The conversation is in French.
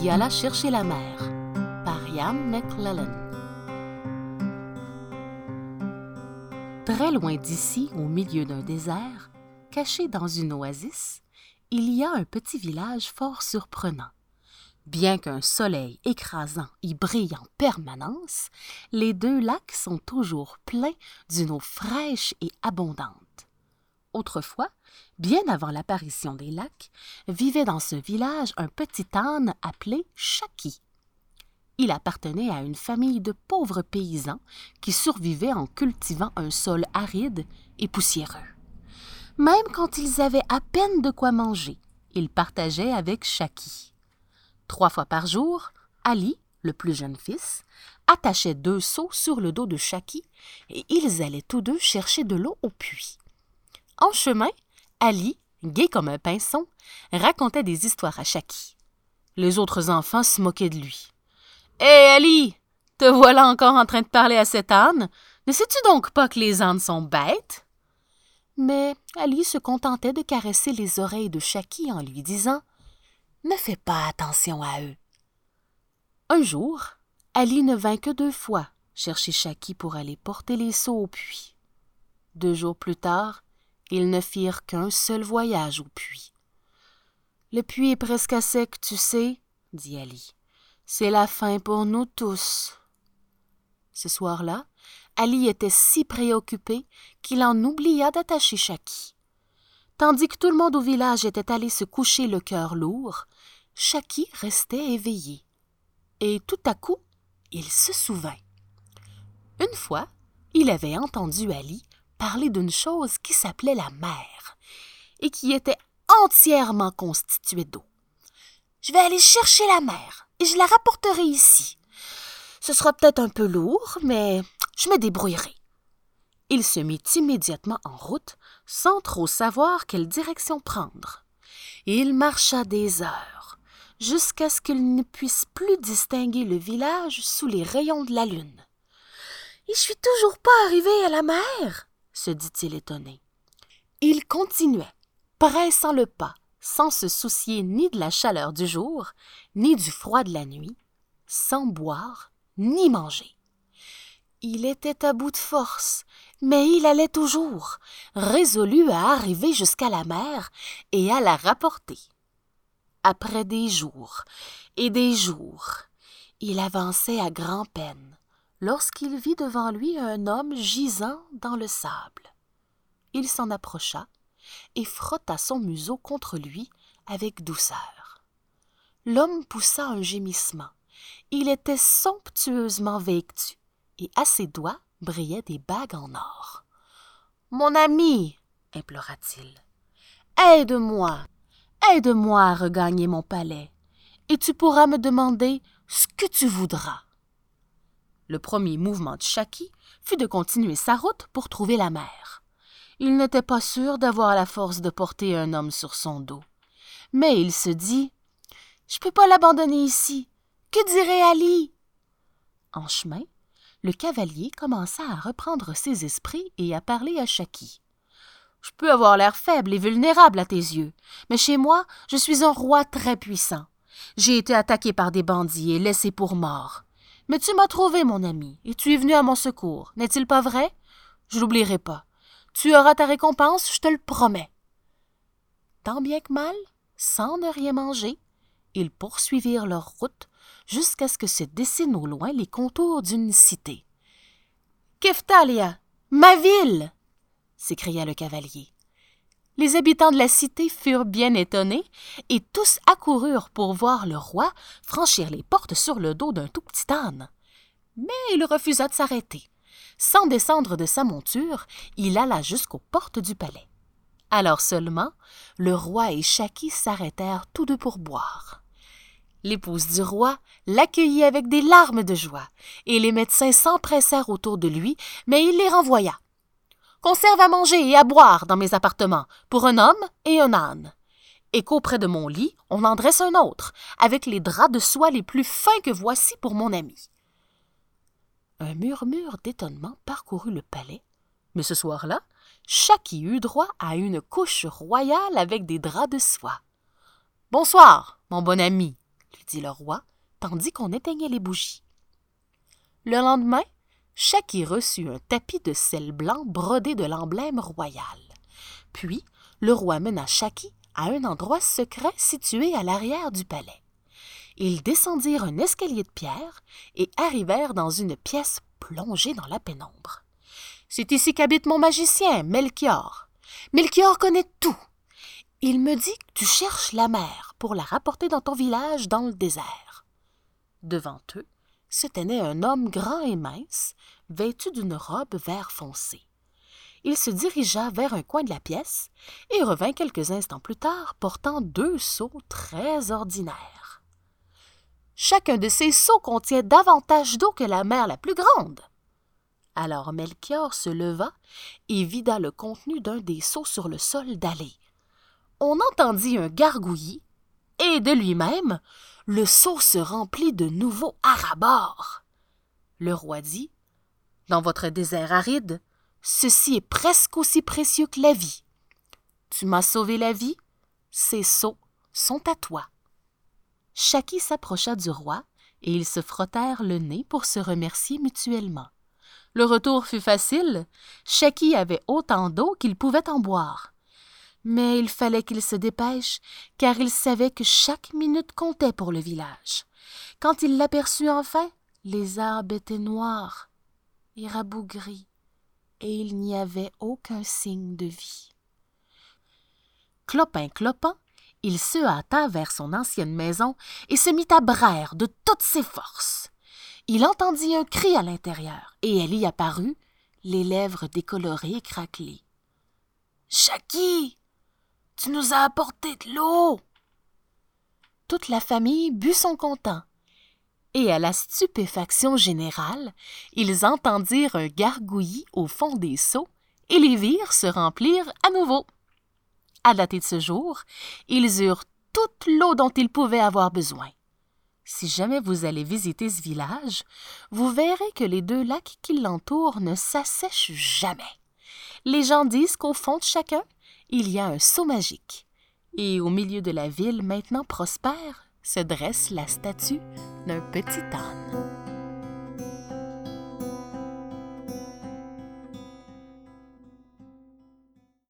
qui alla chercher la mer par Ian McClellan. Très loin d'ici, au milieu d'un désert, caché dans une oasis, il y a un petit village fort surprenant. Bien qu'un soleil écrasant y brille en permanence, les deux lacs sont toujours pleins d'une eau fraîche et abondante. Autrefois, bien avant l'apparition des lacs, vivait dans ce village un petit âne appelé Chaki. Il appartenait à une famille de pauvres paysans qui survivaient en cultivant un sol aride et poussiéreux. Même quand ils avaient à peine de quoi manger, ils partageaient avec Chaki. Trois fois par jour, Ali, le plus jeune fils, attachait deux seaux sur le dos de Chaki et ils allaient tous deux chercher de l'eau au puits. En chemin, Ali, gai comme un pinson, racontait des histoires à Chaki. Les autres enfants se moquaient de lui. Hé, Ali, te voilà encore en train de parler à cet âne. Ne sais-tu donc pas que les ânes sont bêtes? Mais Ali se contentait de caresser les oreilles de Chaki en lui disant Ne fais pas attention à eux. Un jour, Ali ne vint que deux fois chercher Chaki pour aller porter les seaux au puits. Deux jours plus tard, ils ne firent qu'un seul voyage au puits. Le puits est presque à sec, tu sais, dit Ali. C'est la fin pour nous tous. Ce soir-là, Ali était si préoccupé qu'il en oublia d'attacher Chaki. Tandis que tout le monde au village était allé se coucher le cœur lourd, Chaki restait éveillé. Et tout à coup, il se souvint. Une fois, il avait entendu Ali parler d'une chose qui s'appelait la mer et qui était entièrement constituée d'eau. Je vais aller chercher la mer et je la rapporterai ici. Ce sera peut-être un peu lourd, mais je me débrouillerai. Il se mit immédiatement en route, sans trop savoir quelle direction prendre. Il marcha des heures, jusqu'à ce qu'il ne puisse plus distinguer le village sous les rayons de la lune. Et je suis toujours pas arrivé à la mer, se dit-il étonné. Il continuait, pressant le pas, sans se soucier ni de la chaleur du jour, ni du froid de la nuit, sans boire ni manger. Il était à bout de force, mais il allait toujours, résolu à arriver jusqu'à la mer et à la rapporter. Après des jours et des jours, il avançait à grand-peine lorsqu'il vit devant lui un homme gisant dans le sable. Il s'en approcha et frotta son museau contre lui avec douceur. L'homme poussa un gémissement. Il était somptueusement vêtu, et à ses doigts brillaient des bagues en or. Mon ami, implora-t-il, aide-moi, aide-moi à regagner mon palais, et tu pourras me demander ce que tu voudras. Le premier mouvement de Chaki fut de continuer sa route pour trouver la mer. Il n'était pas sûr d'avoir la force de porter un homme sur son dos. Mais il se dit Je peux pas l'abandonner ici. Que dirait Ali En chemin, le cavalier commença à reprendre ses esprits et à parler à Chaki. Je peux avoir l'air faible et vulnérable à tes yeux, mais chez moi, je suis un roi très puissant. J'ai été attaqué par des bandits et laissé pour mort. Mais tu m'as trouvé, mon ami, et tu es venu à mon secours, n'est-il pas vrai? Je l'oublierai pas. Tu auras ta récompense, je te le promets. Tant bien que mal, sans ne rien manger, ils poursuivirent leur route jusqu'à ce que se dessinent au loin les contours d'une cité. Keftalia, ma ville! s'écria le cavalier. Les habitants de la cité furent bien étonnés, et tous accoururent pour voir le roi franchir les portes sur le dos d'un tout petit âne. Mais il refusa de s'arrêter. Sans descendre de sa monture, il alla jusqu'aux portes du palais. Alors seulement, le roi et Chaki s'arrêtèrent tous deux pour boire. L'épouse du roi l'accueillit avec des larmes de joie, et les médecins s'empressèrent autour de lui, mais il les renvoya. Conserve à manger et à boire dans mes appartements, pour un homme et un âne. Et qu'auprès de mon lit, on en dresse un autre, avec les draps de soie les plus fins que voici pour mon ami. Un murmure d'étonnement parcourut le palais, mais ce soir-là, Chaki eut droit à une couche royale avec des draps de soie. Bonsoir, mon bon ami, lui dit le roi, tandis qu'on éteignait les bougies. Le lendemain, Chaki reçut un tapis de sel blanc brodé de l'emblème royal. Puis, le roi mena Chaki à un endroit secret situé à l'arrière du palais. Ils descendirent un escalier de pierre et arrivèrent dans une pièce plongée dans la pénombre. C'est ici qu'habite mon magicien, Melchior. Melchior connaît tout. Il me dit que tu cherches la mer pour la rapporter dans ton village dans le désert. Devant eux se tenait un homme grand et mince, vêtu d'une robe vert foncé. Il se dirigea vers un coin de la pièce et revint quelques instants plus tard portant deux seaux très ordinaires. Chacun de ces seaux contient davantage d'eau que la mer la plus grande. Alors Melchior se leva et vida le contenu d'un des seaux sur le sol dallé. On entendit un gargouillis, et de lui-même, le seau se remplit de nouveaux arabores. Le roi dit Dans votre désert aride, ceci est presque aussi précieux que la vie. Tu m'as sauvé la vie, ces seaux sont à toi. Chaki s'approcha du roi, et ils se frottèrent le nez pour se remercier mutuellement. Le retour fut facile. Chaki avait autant d'eau qu'il pouvait en boire. Mais il fallait qu'il se dépêche, car il savait que chaque minute comptait pour le village. Quand il l'aperçut enfin, les arbres étaient noirs et rabougris, et il n'y avait aucun signe de vie. Clopin clopin, il se hâta vers son ancienne maison et se mit à braire de toutes ses forces. Il entendit un cri à l'intérieur, et elle y apparut, les lèvres décolorées et craquelées. Chaki, tu nous as apporté de l'eau. Toute la famille but son content, et à la stupéfaction générale, ils entendirent un gargouillis au fond des seaux et les virent se remplir à nouveau. À dater de ce jour, ils eurent toute l'eau dont ils pouvaient avoir besoin. Si jamais vous allez visiter ce village, vous verrez que les deux lacs qui l'entourent ne s'assèchent jamais. Les gens disent qu'au fond de chacun, il y a un seau magique. Et au milieu de la ville maintenant prospère se dresse la statue d'un petit âne.